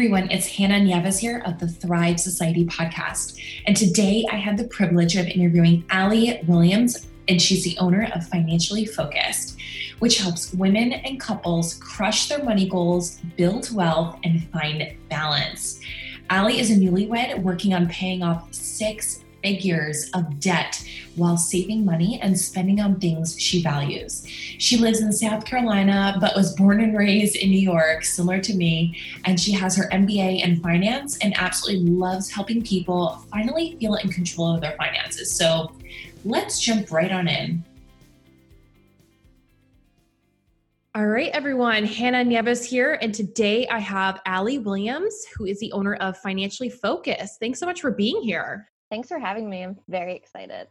everyone, it's Hannah Nieves here of the Thrive Society podcast. And today I had the privilege of interviewing Allie Williams, and she's the owner of Financially Focused, which helps women and couples crush their money goals, build wealth, and find balance. Allie is a newlywed working on paying off six figures of debt while saving money and spending on things she values. She lives in South Carolina but was born and raised in New York, similar to me, and she has her MBA in finance and absolutely loves helping people finally feel in control of their finances. So let's jump right on in. All right, everyone. Hannah Nieves here, and today I have Allie Williams, who is the owner of Financially Focused. Thanks so much for being here. Thanks for having me. I'm very excited.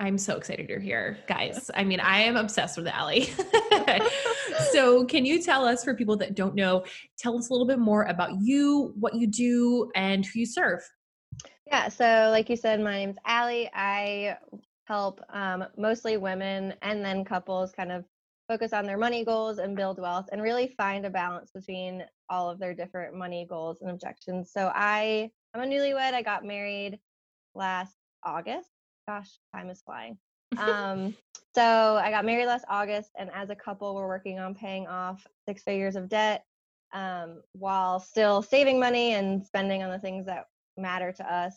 I'm so excited you're here, guys. I mean, I am obsessed with Allie. so, can you tell us, for people that don't know, tell us a little bit more about you, what you do, and who you serve? Yeah. So, like you said, my name's Allie. I help um, mostly women and then couples kind of focus on their money goals and build wealth and really find a balance between all of their different money goals and objections. So, I I'm a newlywed. I got married last August. Gosh, time is flying. Um, so I got married last August, and as a couple, we're working on paying off six figures of debt um, while still saving money and spending on the things that matter to us.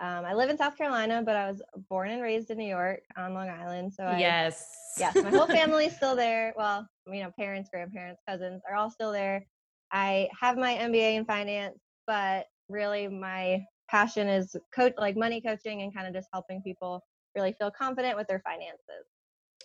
Um, I live in South Carolina, but I was born and raised in New York on Long Island. So I, yes, yes, my whole family's still there. Well, you know, parents, grandparents, cousins are all still there. I have my MBA in finance, but really my passion is coach like money coaching and kind of just helping people really feel confident with their finances.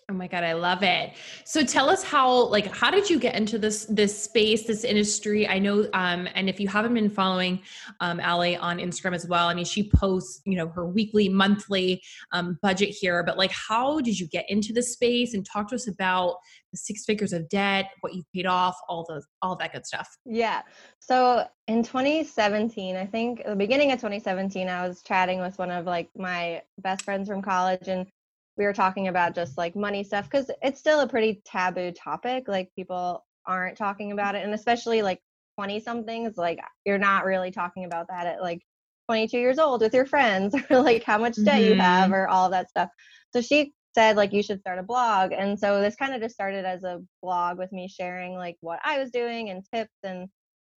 Oh my god, I love it. So tell us how like how did you get into this this space, this industry? I know um and if you haven't been following um Allie on Instagram as well, I mean she posts, you know, her weekly, monthly um budget here, but like how did you get into this space and talk to us about the six figures of debt, what you've paid off, all those all that good stuff. Yeah. So in 2017, I think the beginning of 2017, I was chatting with one of like my best friends from college and we were talking about just like money stuff because it's still a pretty taboo topic. Like people aren't talking about it, and especially like 20 somethings, like you're not really talking about that at like 22 years old with your friends, or like how much debt mm-hmm. you have, mm-hmm. or all of that stuff. So she said like you should start a blog, and so this kind of just started as a blog with me sharing like what I was doing and tips and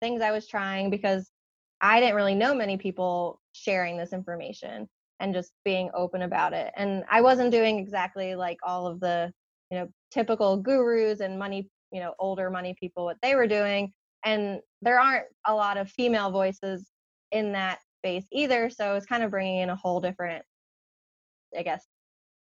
things I was trying because I didn't really know many people sharing this information and just being open about it. And I wasn't doing exactly like all of the, you know, typical gurus and money, you know, older money people what they were doing. And there aren't a lot of female voices in that space either. So it's kind of bringing in a whole different, I guess,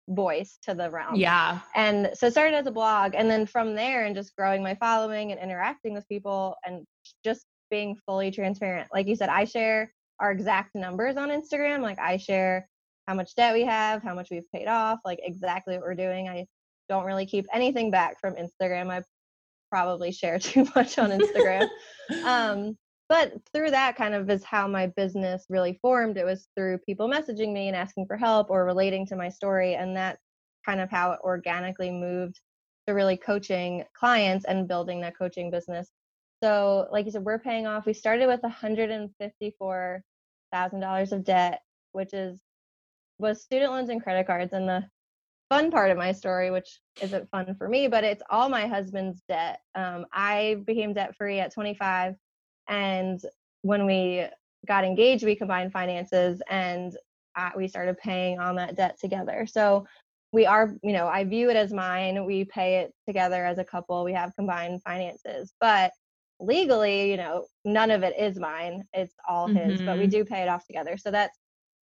voice to the realm. Yeah. And so started as a blog and then from there and just growing my following and interacting with people and just being fully transparent. Like you said, I share our exact numbers on Instagram. Like I share how much debt we have, how much we've paid off, like exactly what we're doing. I don't really keep anything back from Instagram. I probably share too much on Instagram. um, but through that kind of is how my business really formed. It was through people messaging me and asking for help or relating to my story. And that's kind of how it organically moved to really coaching clients and building that coaching business so, like you said, we're paying off. We started with $154,000 of debt, which is was student loans and credit cards. And the fun part of my story, which isn't fun for me, but it's all my husband's debt. Um, I became debt free at 25, and when we got engaged, we combined finances and we started paying on that debt together. So we are, you know, I view it as mine. We pay it together as a couple. We have combined finances, but legally, you know, none of it is mine. It's all his, mm-hmm. but we mm-hmm. do pay it off together. So that's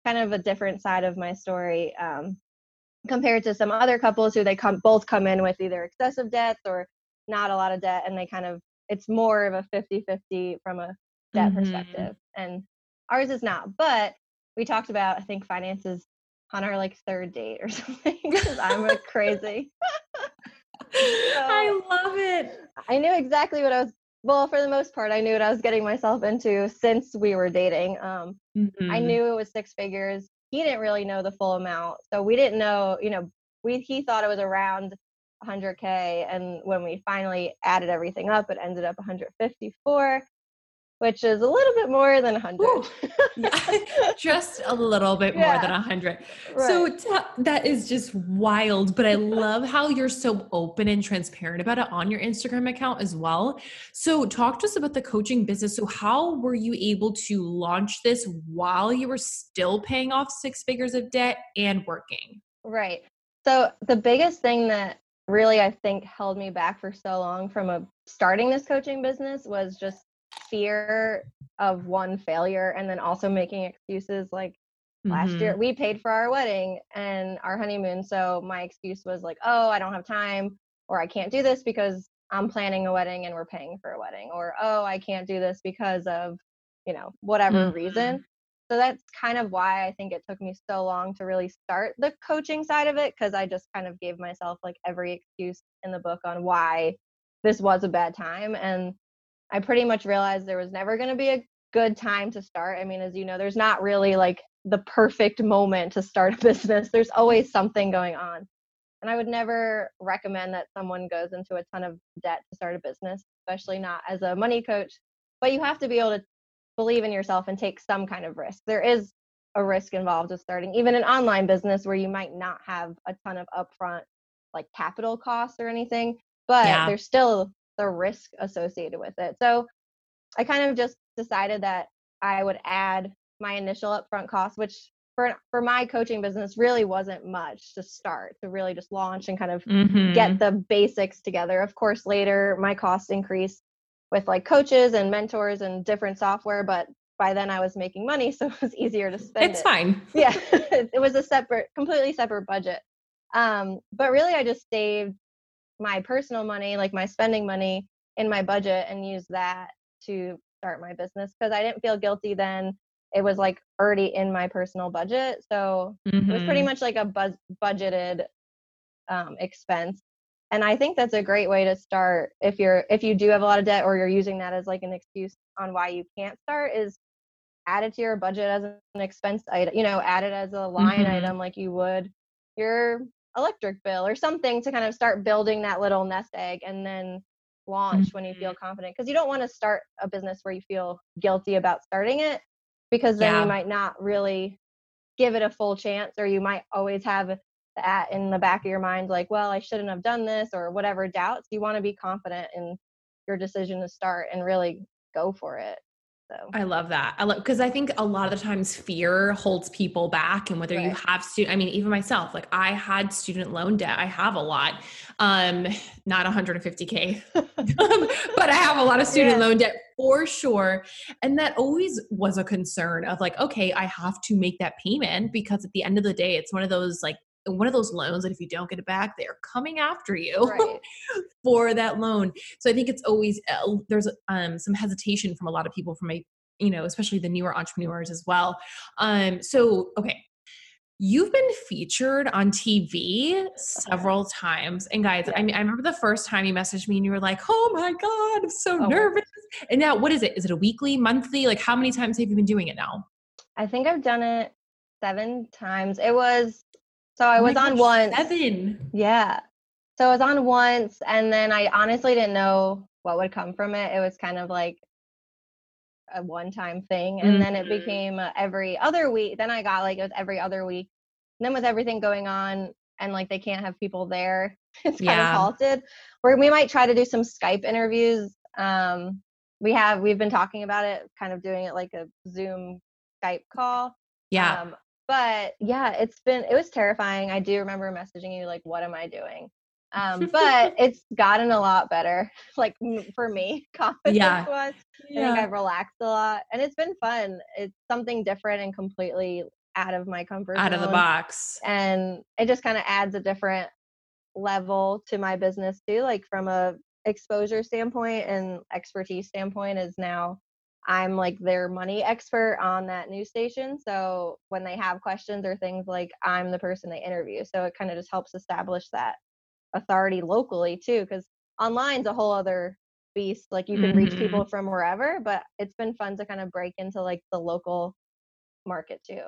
kind of a different side of my story um, compared to some other couples who they come both come in with either excessive debts or not a lot of debt and they kind of it's more of a 50-50 from a debt mm-hmm. perspective and ours is not but we talked about i think finances on our like third date or something because i'm crazy so, i love it i knew exactly what i was well for the most part i knew what i was getting myself into since we were dating. Um, mm-hmm. i knew it was six figures. He didn't really know the full amount so we didn't know you know we he thought it was around 100k and when we finally added everything up it ended up 154 which is a little bit more than 100. yeah, just a little bit more yeah. than 100. Right. So t- that is just wild. But I love how you're so open and transparent about it on your Instagram account as well. So, talk to us about the coaching business. So, how were you able to launch this while you were still paying off six figures of debt and working? Right. So, the biggest thing that really I think held me back for so long from a starting this coaching business was just fear of one failure and then also making excuses like mm-hmm. last year mm-hmm. we paid for our wedding and our honeymoon so my excuse was like oh i don't have time or i can't do this because i'm planning a wedding and we're paying for a wedding or oh i can't do this because of you know whatever mm-hmm. reason so that's kind of why i think it took me so long to really start the coaching side of it because i just kind of gave myself like every excuse in the book on why this was a bad time and I pretty much realized there was never going to be a good time to start. I mean, as you know, there's not really like the perfect moment to start a business. There's always something going on. And I would never recommend that someone goes into a ton of debt to start a business, especially not as a money coach. But you have to be able to believe in yourself and take some kind of risk. There is a risk involved with starting even an online business where you might not have a ton of upfront like capital costs or anything, but yeah. there's still the risk associated with it. So I kind of just decided that I would add my initial upfront cost, which for for my coaching business really wasn't much to start to really just launch and kind of mm-hmm. get the basics together. Of course, later my costs increased with like coaches and mentors and different software, but by then I was making money, so it was easier to spend. It's it. fine. Yeah, it was a separate, completely separate budget. Um, but really, I just saved my personal money, like my spending money in my budget and use that to start my business because I didn't feel guilty then. It was like already in my personal budget. So mm-hmm. it was pretty mm-hmm. much like a buzz- budgeted um, expense. And I think that's a great way to start if you're if you do have a lot of debt or you're using that as like an excuse on why you can't start is add it to your budget as an expense item, you know, add it as a line mm-hmm. item like you would your electric bill or something to kind of start building that little nest egg and then launch mm-hmm. when you feel mm-hmm. confident because you don't want to start a business where you feel guilty about starting it because then yeah. you might not really give it a full chance or you might always have that in the back of your mind like well i shouldn't have done this or whatever doubts you want to be confident in your decision to start and really go for it so I love that. I love because I think a lot of the times fear holds people back. And whether right. you have student, I mean, even myself, like I had student loan debt. I have a lot. Um, not 150K, but I have a lot of student yeah. loan debt for sure. And that always was a concern of like, okay, I have to make that payment because at the end of the day, it's one of those like one of those loans that if you don't get it back, they're coming after you right. for that loan. So I think it's always uh, there's um, some hesitation from a lot of people, from a you know, especially the newer entrepreneurs as well. Um, so okay, you've been featured on TV several times. And guys, I mean, I remember the first time you messaged me and you were like, "Oh my god, I'm so oh. nervous." And now, what is it? Is it a weekly, monthly? Like, how many times have you been doing it now? I think I've done it seven times. It was so I oh was on once. Seven. Yeah. So I was on once, and then I honestly didn't know what would come from it. It was kind of like a one-time thing, and mm-hmm. then it mm-hmm. became every other week. Then I got like it was every other week. And then with everything going on, and like they can't have people there, it's kind yeah. of halted. Where we might try to do some Skype interviews. Um, we have we've been talking about it, kind of doing it like a Zoom Skype call. Yeah. Um, but yeah, it's been it was terrifying. I do remember messaging you like, "What am I doing?" Um, but it's gotten a lot better. Like for me, confidence yeah. was. Yeah. I think I've relaxed a lot, and it's been fun. It's something different and completely out of my comfort zone. out of the box, and it just kind of adds a different level to my business too. Like from a exposure standpoint and expertise standpoint, is now I'm like their money expert on that news station. So when they have questions or things like I'm the person they interview. So it kind of just helps establish that authority locally too, because online's a whole other beast. Like you can mm-hmm. reach people from wherever, but it's been fun to kind of break into like the local market too.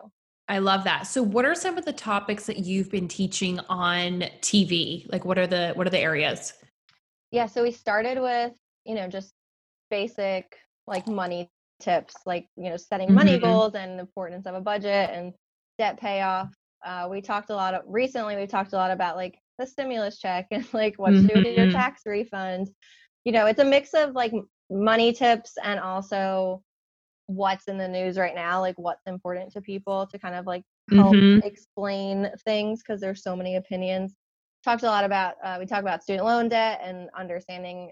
I love that. So what are some of the topics that you've been teaching on TV? Like what are the what are the areas? Yeah, so we started with, you know, just basic like money tips like you know setting mm-hmm. money goals and the importance of a budget and debt payoff uh, we talked a lot of recently we talked a lot about like the stimulus check and like what mm-hmm. to do with your mm-hmm. tax refund you know it's a mix of like money tips and also what's in the news right now like what's important to people to kind of like help mm-hmm. explain things because there's so many opinions talked a lot about uh, we talk about student loan debt and understanding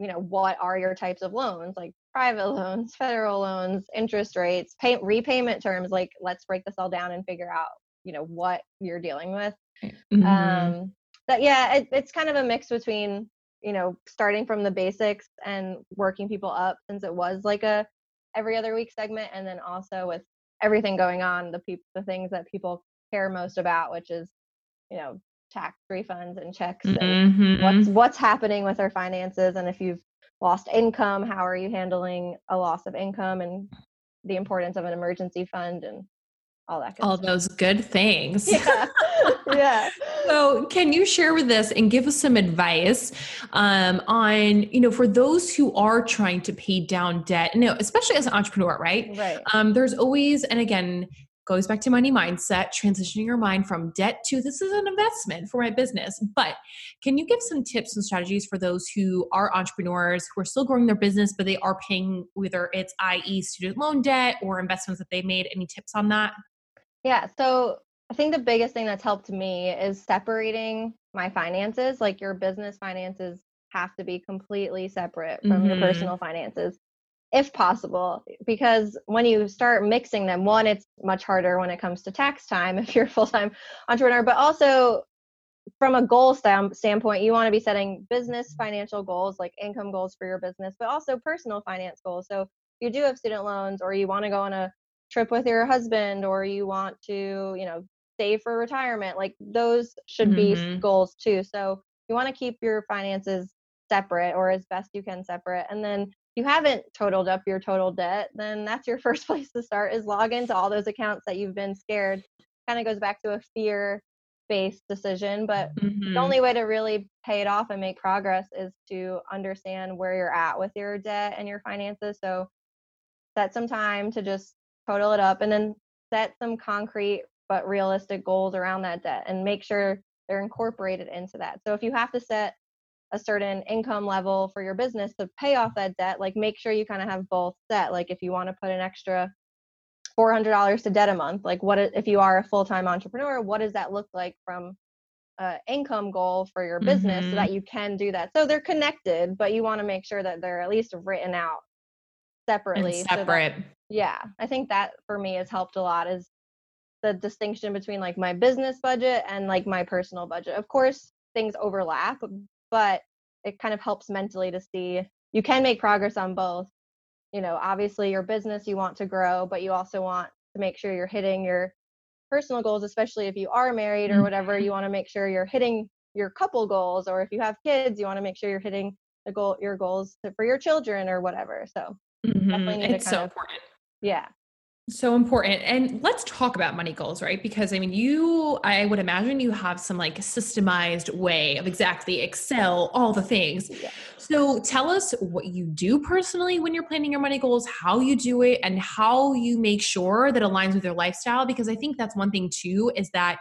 you know what are your types of loans like private loans federal loans interest rates pay, repayment terms like let's break this all down and figure out you know what you're dealing with mm-hmm. um but yeah it, it's kind of a mix between you know starting from the basics and working people up since it was like a every other week segment and then also with everything going on the people the things that people care most about which is you know tax refunds and checks and mm-hmm. what's what's happening with our finances and if you've lost income how are you handling a loss of income and the importance of an emergency fund and all that all stuff. those good things. Yeah. Yeah. So can you share with us and give us some advice um, on you know for those who are trying to pay down debt you know especially as an entrepreneur right? Right. Um, there's always and again goes back to money mindset, transitioning your mind from debt to this is an investment for my business. But can you give some tips and strategies for those who are entrepreneurs who are still growing their business, but they are paying whether it's i.e. student loan debt or investments that they made? Any tips on that? Yeah. So I think the biggest thing that's helped me is separating my finances. Like your business finances have to be completely separate from mm-hmm. your personal finances if possible because when you start mixing them one it's much harder when it comes to tax time if you're a full-time entrepreneur but also from a goal st- standpoint you want to be setting business financial goals like income goals for your business but also personal finance goals so you do have student loans or you want to go on a trip with your husband or you want to you know save for retirement like those should mm-hmm. be goals too so you want to keep your finances separate or as best you can separate and then you haven't totaled up your total debt, then that's your first place to start is log into all those accounts that you've been scared. Kind of goes back to a fear based decision, but mm-hmm. the only way to really pay it off and make progress is to understand where you're at with your debt and your finances. So set some time to just total it up and then set some concrete but realistic goals around that debt and make sure they're incorporated into that. So if you have to set a certain income level for your business to pay off that debt like make sure you kind of have both set like if you want to put an extra $400 to debt a month like what if you are a full-time entrepreneur what does that look like from uh, income goal for your business mm-hmm. so that you can do that? So they're connected but you want to make sure that they're at least written out separately and separate so that, yeah i think that for me has helped a lot is the distinction between like my business budget and like my personal budget. Of course things overlap but it kind of helps mentally to see you can make progress on both you know obviously your business you want to grow but you also want to make sure you're hitting your personal goals especially if you are married or whatever you mm-hmm. want to make sure you're hitting your couple goals or if you have kids you want to make sure you're hitting the goal your goals for your children or whatever so mm-hmm. definitely need it's to kind so of, important yeah so important. And let's talk about money goals, right? Because I mean, you, I would imagine you have some like systemized way of exactly Excel, all the things. Yeah. So tell us what you do personally when you're planning your money goals, how you do it, and how you make sure that aligns with your lifestyle. Because I think that's one thing too, is that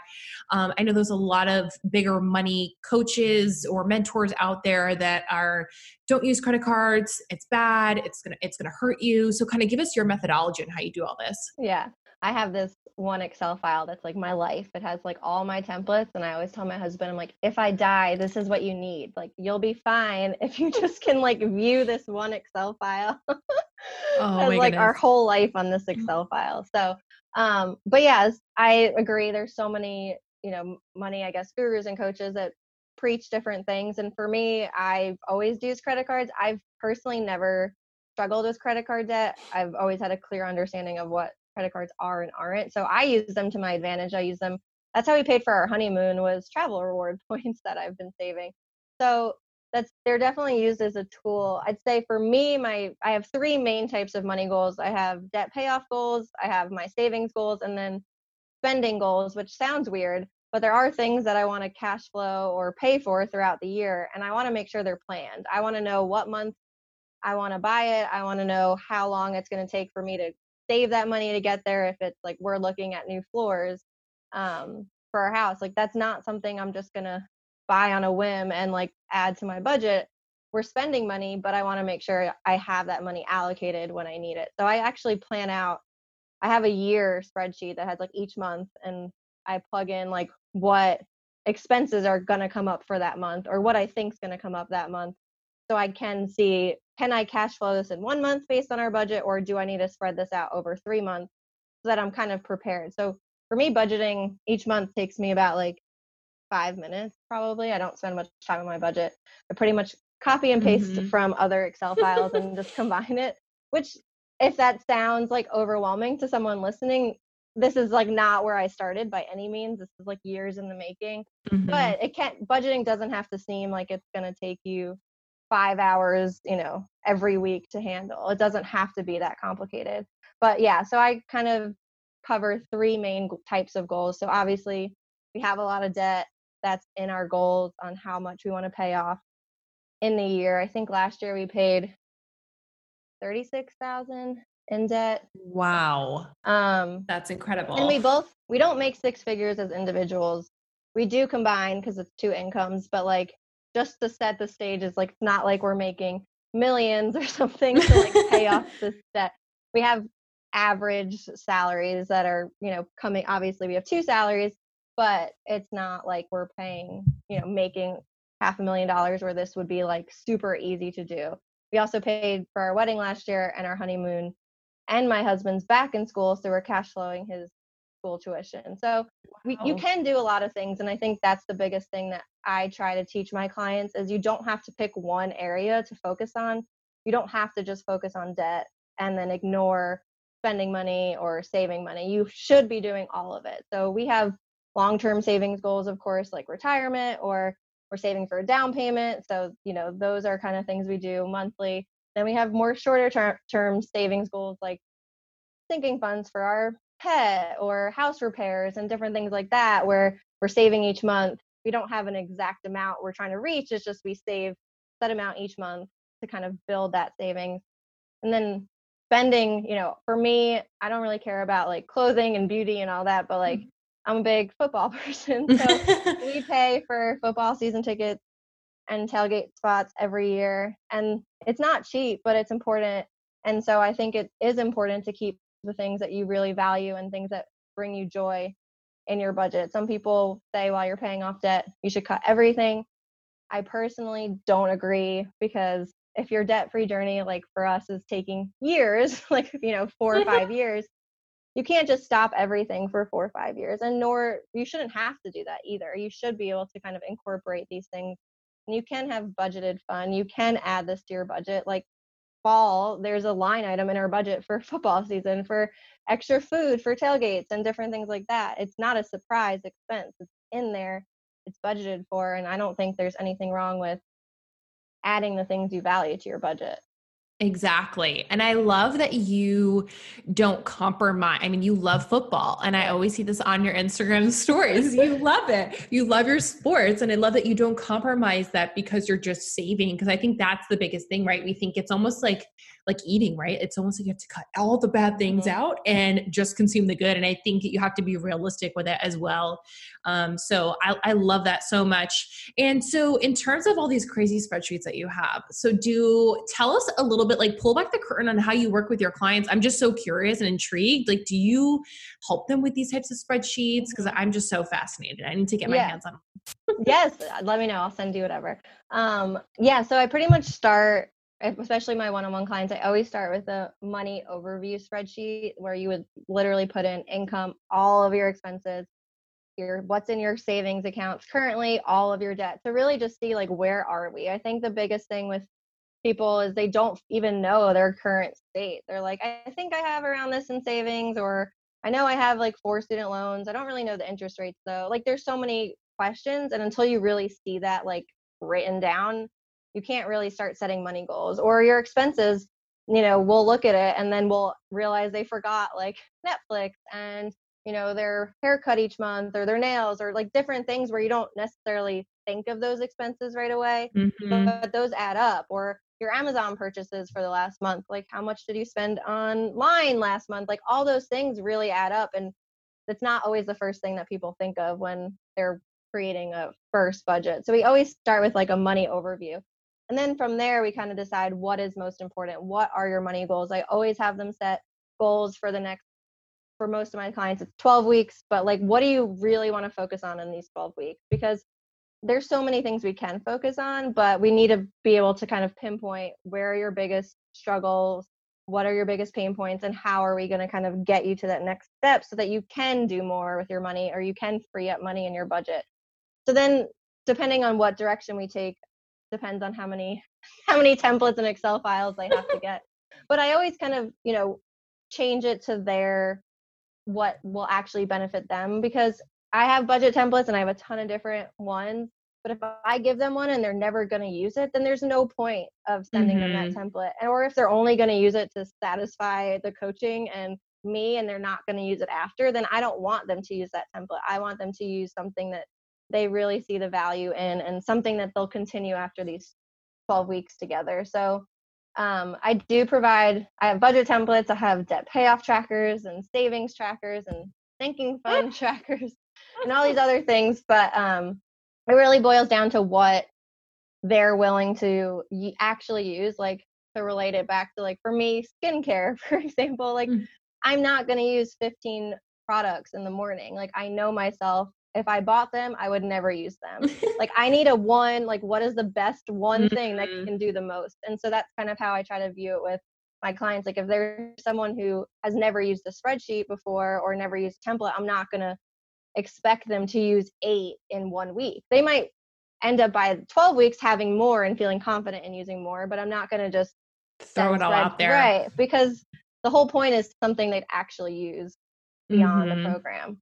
um, I know there's a lot of bigger money coaches or mentors out there that are don't use credit cards. It's bad. It's gonna it's gonna hurt you. So kind of give us your methodology and how you do all this. Yeah, I have this one Excel file that's like my life. It has like all my templates, and I always tell my husband, I'm like, if I die, this is what you need. Like, you'll be fine if you just can like view this one Excel file. oh, as like goodness. our whole life on this mm-hmm. Excel file. So, um, but yes, I agree. There's so many you know money i guess gurus and coaches that preach different things and for me i've always used credit cards. I've personally never struggled with credit card debt. I've always had a clear understanding of what credit cards are and aren't so i use them to my advantage. I use them that's how we paid for our honeymoon was travel reward points that i've been saving. So that's they're definitely used as a tool. I'd say for me my i have three main types of money goals. I have debt payoff goals i have my savings goals and then spending goals, which sounds weird, but there are things that I want to cash flow or pay for throughout the year. And I want to make sure they're planned. I want to know what month I want to buy it. I want to know how long it's going to take for me to save that money to get there. If it's like we're looking at new floors um, for our house, like that's not something I'm just going to buy on a whim and like add to my budget. We're spending money, but I want to make sure I have that money allocated when I need it. So I actually plan out, I have a year spreadsheet that has like each month and I plug in like what expenses are going to come up for that month or what I think is going to come up that month. So I can see can I cash flow this in one month based on our budget or do I need to spread this out over three months so that I'm kind of prepared. So for me, budgeting each month takes me about like five minutes probably. I don't spend much time on my budget. I pretty much copy and paste mm-hmm. from other Excel files and just combine it, which if that sounds like overwhelming to someone listening, this is like not where I started by any means. This is like years in the making. Mm-hmm. But it can't budgeting doesn't have to seem like it's going to take you 5 hours, you know, every week to handle. It doesn't have to be that complicated. But yeah, so I kind of cover three main types of goals. So obviously, we have a lot of debt that's in our goals on how much we want to pay off in the year. I think last year we paid 36,000 in debt. Wow. Um, That's incredible. And we both we don't make six figures as individuals. We do combine because it's two incomes, but like just to set the stage is like it's not like we're making millions or something to like pay off this debt. We have average salaries that are, you know, coming obviously we have two salaries, but it's not like we're paying, you know, making half a million dollars where this would be like super easy to do. We also paid for our wedding last year and our honeymoon and my husband's back in school so we're cash flowing his school tuition. So we, you can do a lot of things and i think that's the biggest thing that i try to teach my clients is you don't have to pick one area to focus on. You don't have to just focus on debt and then ignore spending money or saving money. You should be doing all of it. So we have long-term savings goals of course like retirement or we're saving for a down payment so you know those are kind of things we do monthly then we have more shorter ter- term savings goals like sinking funds for our pet or house repairs and different things like that, where we're saving each month. We don't have an exact amount we're trying to reach, it's just we save that amount each month to kind of build that savings. And then spending, you know, for me, I don't really care about like clothing and beauty and all that, but like mm-hmm. I'm a big football person. So we pay for football season tickets and tailgate spots every year. And it's not cheap, but it's important. And so I think it is important to keep the things that you really value and things that bring you joy in your budget. Some people say while you're paying off debt, you should cut everything. I personally don't agree because if your debt free journey, like for us, is taking years, like, you know, four or five years, you can't just stop everything for four or five years. And nor you shouldn't have to do that either. You should be able to kind of incorporate these things and you can have budgeted fun. You can add this to your budget. Like fall, there's a line item in our budget for football season for extra food for tailgates and different things like that. It's not a surprise expense. It's in there. It's budgeted for and I don't think there's anything wrong with adding the things you value to your budget. Exactly. And I love that you don't compromise. I mean, you love football, and I always see this on your Instagram stories. You love it. You love your sports. And I love that you don't compromise that because you're just saving. Because I think that's the biggest thing, right? We think it's almost like like eating, right? It's almost like you have to cut all the bad things mm-hmm. out and just consume the good. And I think you have to be realistic with it as well. Um, so I, I love that so much. And so, in terms of all these crazy spreadsheets that you have, so do tell us a little bit, like pull back the curtain on how you work with your clients. I'm just so curious and intrigued. Like, do you help them with these types of spreadsheets? Because. I'm just so fascinated. I need to get my yeah. hands on them. yes, let me know. I'll send you whatever. Um, yeah, so I pretty much start especially my one-on-one clients, I always start with a money overview spreadsheet where you would literally put in income, all of your expenses, your what's in your savings accounts currently, all of your debt. To really just see like where are we? I think the biggest thing with people is they don't even know their current state. They're like, I think I have around this in savings, or I know I have like four student loans. I don't really know the interest rates though. Like there's so many questions, and until you really see that like written down, you can't really start setting money goals or your expenses you know we'll look at it and then we'll realize they forgot like netflix and you know their haircut each month or their nails or like different things where you don't necessarily think of those expenses right away mm-hmm. but those add up or your Amazon purchases for the last month. Like, how much did you spend online last month? Like, all those things really add up. And it's not always the first thing that people think of when they're creating a first budget. So we always start with like a money overview. And then from there, we kind of decide what is most important. What are your money goals? I always have them set goals for the next, for most of my clients, it's 12 weeks, but like, what do you really want to focus on in these 12 weeks? Because there's so many things we can focus on, but we need to be able to kind of pinpoint where are your biggest struggles, what are your biggest pain points, and how are we going to kind of get you to that next step so that you can do more with your money or you can free up money in your budget. So then, depending on what direction we take, depends on how many how many templates and Excel files they have to get. But I always kind of, you know, change it to their what will actually benefit them because I have budget templates and I have a ton of different ones. But if I give them one and they're never going to use it, then there's no point of sending mm-hmm. them that mm-hmm. template. And or if they're only going to use it to satisfy the coaching and me and they're not going to use it after, then I don't want them to use that template. I want them to use something that they really see the value in and something that they'll continue after these 12 weeks together. So um, I do provide, I have budget templates, I have debt payoff trackers and savings trackers and sinking fund trackers and all these other things. But um, it really boils down to what they're willing to actually use. Like to relate it back to like for me, skincare, for example, like mm. I'm not going to use 15 products in the morning. Like I know myself if I bought them, I would never use them. like I need a one, like what is the best one mm-hmm. thing that mm-hmm. can do the most? And so that's kind of how I try to view it with my clients. Like if there's someone who has never used a spreadsheet before or never used a template, I'm not gonna expect them to use eight in one week. They might end up by 12 weeks having more and feeling confident in using more, but I'm not gonna just throw it all spread, out there. Right. Because the whole point is something they'd actually use beyond mm-hmm. the program.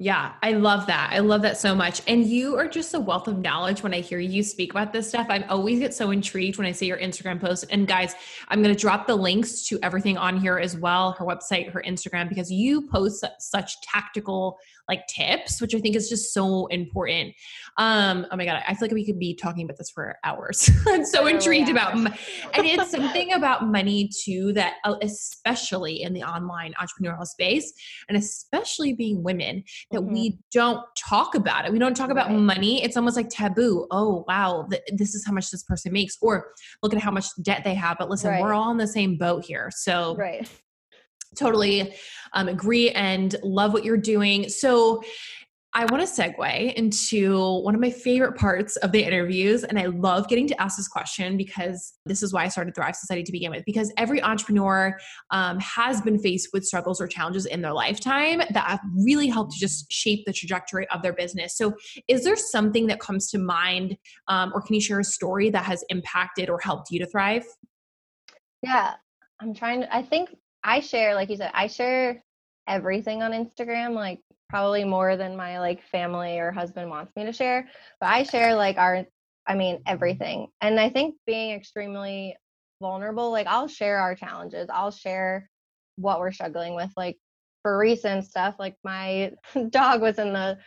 Yeah, I love that. I love that so much. And you are just a wealth of knowledge when I hear you speak about this stuff. I always get so intrigued when I see your Instagram post. And guys, I'm going to drop the links to everything on here as well her website, her Instagram, because you post such tactical like tips, which I think is just so important. Um, oh my God, I feel like we could be talking about this for hours. I'm so intrigued about, and it's something about money too that, uh, especially in the online entrepreneurial space, and especially being women, that mm-hmm. we don't talk about it. We don't talk about right. money. It's almost like taboo. Oh, wow, th- this is how much this person makes, or look at how much debt they have. But listen, right. we're all in the same boat here. So, right totally um, agree and love what you're doing. So, I want to segue into one of my favorite parts of the interviews. And I love getting to ask this question because this is why I started Thrive Society to begin with. Because every entrepreneur um, has been faced with struggles or challenges in their lifetime that have really helped to just shape the trajectory of their business. So, is there something that comes to mind, um, or can you share a story that has impacted or helped you to thrive? Yeah, I'm trying to, I think I share, like you said, I share everything on Instagram, like probably more than my like family or husband wants me to share. But I share like our, I mean, everything. And I think being extremely vulnerable, like I'll share our challenges, I'll share what we're struggling with. Like for recent stuff, like my dog was in the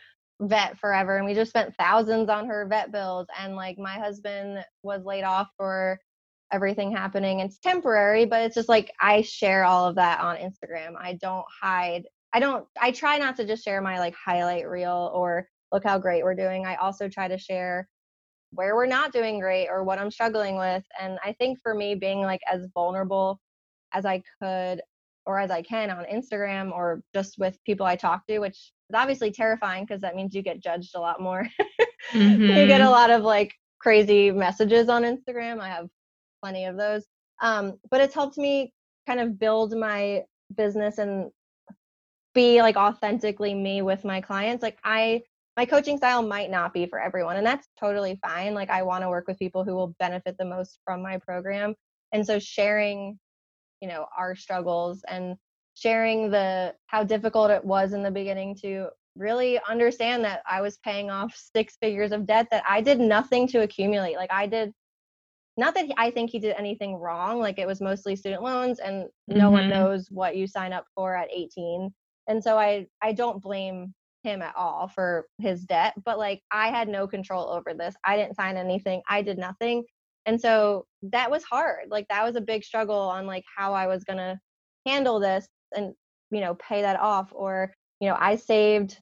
vet forever and we just spent thousands on her vet bills. And like my husband was laid off for everything happening. It's temporary, but it's just like I share all of that on Instagram. I don't hide. I don't I try not to just share my like highlight reel or look how great we're doing. I also try to share where we're not doing great or what I'm struggling with. And I think for me being like as vulnerable as I could or as I can on Instagram or just with people I talk to, which is obviously terrifying because that means you get judged a lot more. mm-hmm. You get a mm-hmm. lot of like crazy messages on Instagram. I have plenty of those. Um, but it's helped me kind of build my business and be like authentically me with my clients. Like I my coaching style might not be for everyone and that's totally fine. Like I want to work with people who will benefit the most from my program. And so sharing, you know, our struggles and sharing the how difficult it was in the beginning to really understand that I was paying off six figures of debt that I did nothing to accumulate. Like I did not that I think he did anything wrong. Like it was mostly student loans, and no mm-hmm. one knows what you sign up for at 18. And so I I don't blame him at all for his debt, but like I had no control over this. I didn't sign anything. I did nothing. And so that was hard. Like that was a big struggle on like how I was going to handle this and you know pay that off or you know I saved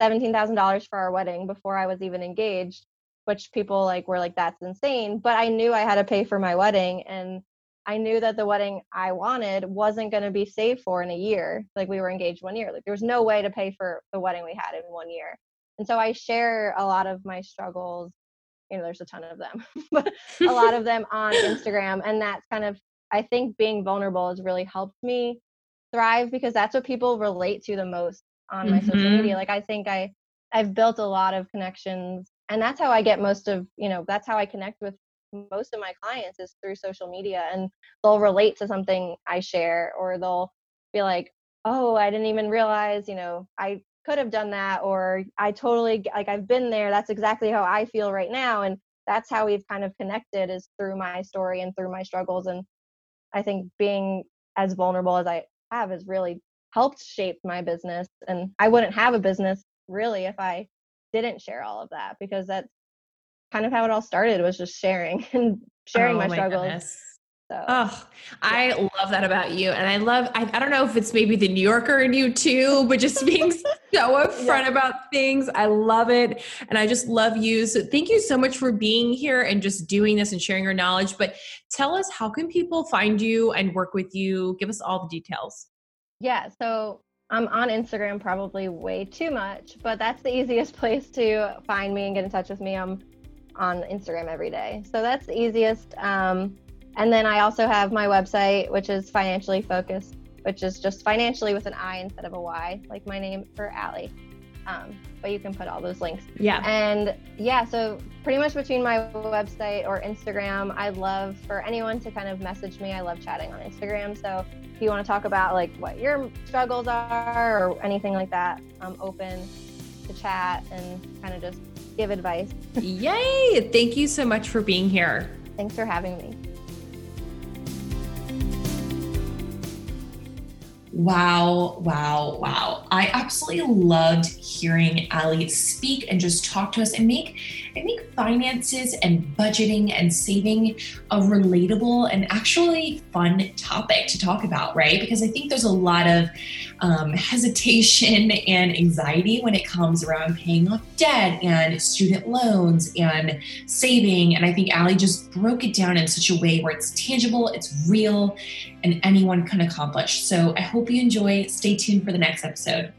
$17,000 for our wedding before I was even engaged, which people like were like that's insane, but I knew I had to pay for my wedding and I knew that the wedding I wanted wasn't going to be saved for in a year. Like we were engaged one year. Like there was no way to pay for the wedding we had in one year. And so I share a lot of my struggles you know there's a ton of them but a lot of them on instagram and that's kind of i think being vulnerable has really helped me thrive because that's what people relate to the most on my mm-hmm. social media like i think i i've built a lot of connections and that's how i get most of you know that's how i connect with most of my clients is through social media and they'll relate to something i share or they'll be like oh i didn't even realize you know i could have done that or i totally like i've been there that's exactly how i feel right now and that's how we've kind of connected is through my story and through my struggles and i think being as vulnerable as i have has really helped shape my business and i wouldn't have a business really if i didn't share all of that because that's kind of how it all started was just sharing and sharing oh, my, my struggles goodness. So, oh, I love that about you. And I love, I, I, don't know if it's maybe the New Yorker in you too, but just being so upfront yeah. about things. I love it. And I just love you. So thank you so much for being here and just doing this and sharing your knowledge. But tell us, how can people find you and work with you? Give us all the details. Yeah. So I'm on Instagram probably way too much, but that's the easiest place to find me and get in touch with me. I'm on Instagram every day. So that's the easiest. Um, and then I also have my website, which is financially focused, which is just financially with an I instead of a Y, like my name for Allie. Um, but you can put all those links. Yeah. And yeah, so pretty much between my website or Instagram, I love for anyone to kind of message me. I love chatting on Instagram. So if you want to talk about like what your struggles are or anything like that, I'm open to chat and kind of just give advice. Yay! Thank you so much for being here. Thanks for having me. Wow, wow, wow. I absolutely loved hearing Allie speak and just talk to us and make and make finances and budgeting and saving a relatable and actually fun topic to talk about, right? Because I think there's a lot of um, hesitation and anxiety when it comes around paying off debt and student loans and saving. And I think Allie just broke it down in such a way where it's tangible, it's real, and anyone can accomplish. So I hope you enjoy. Stay tuned for the next episode.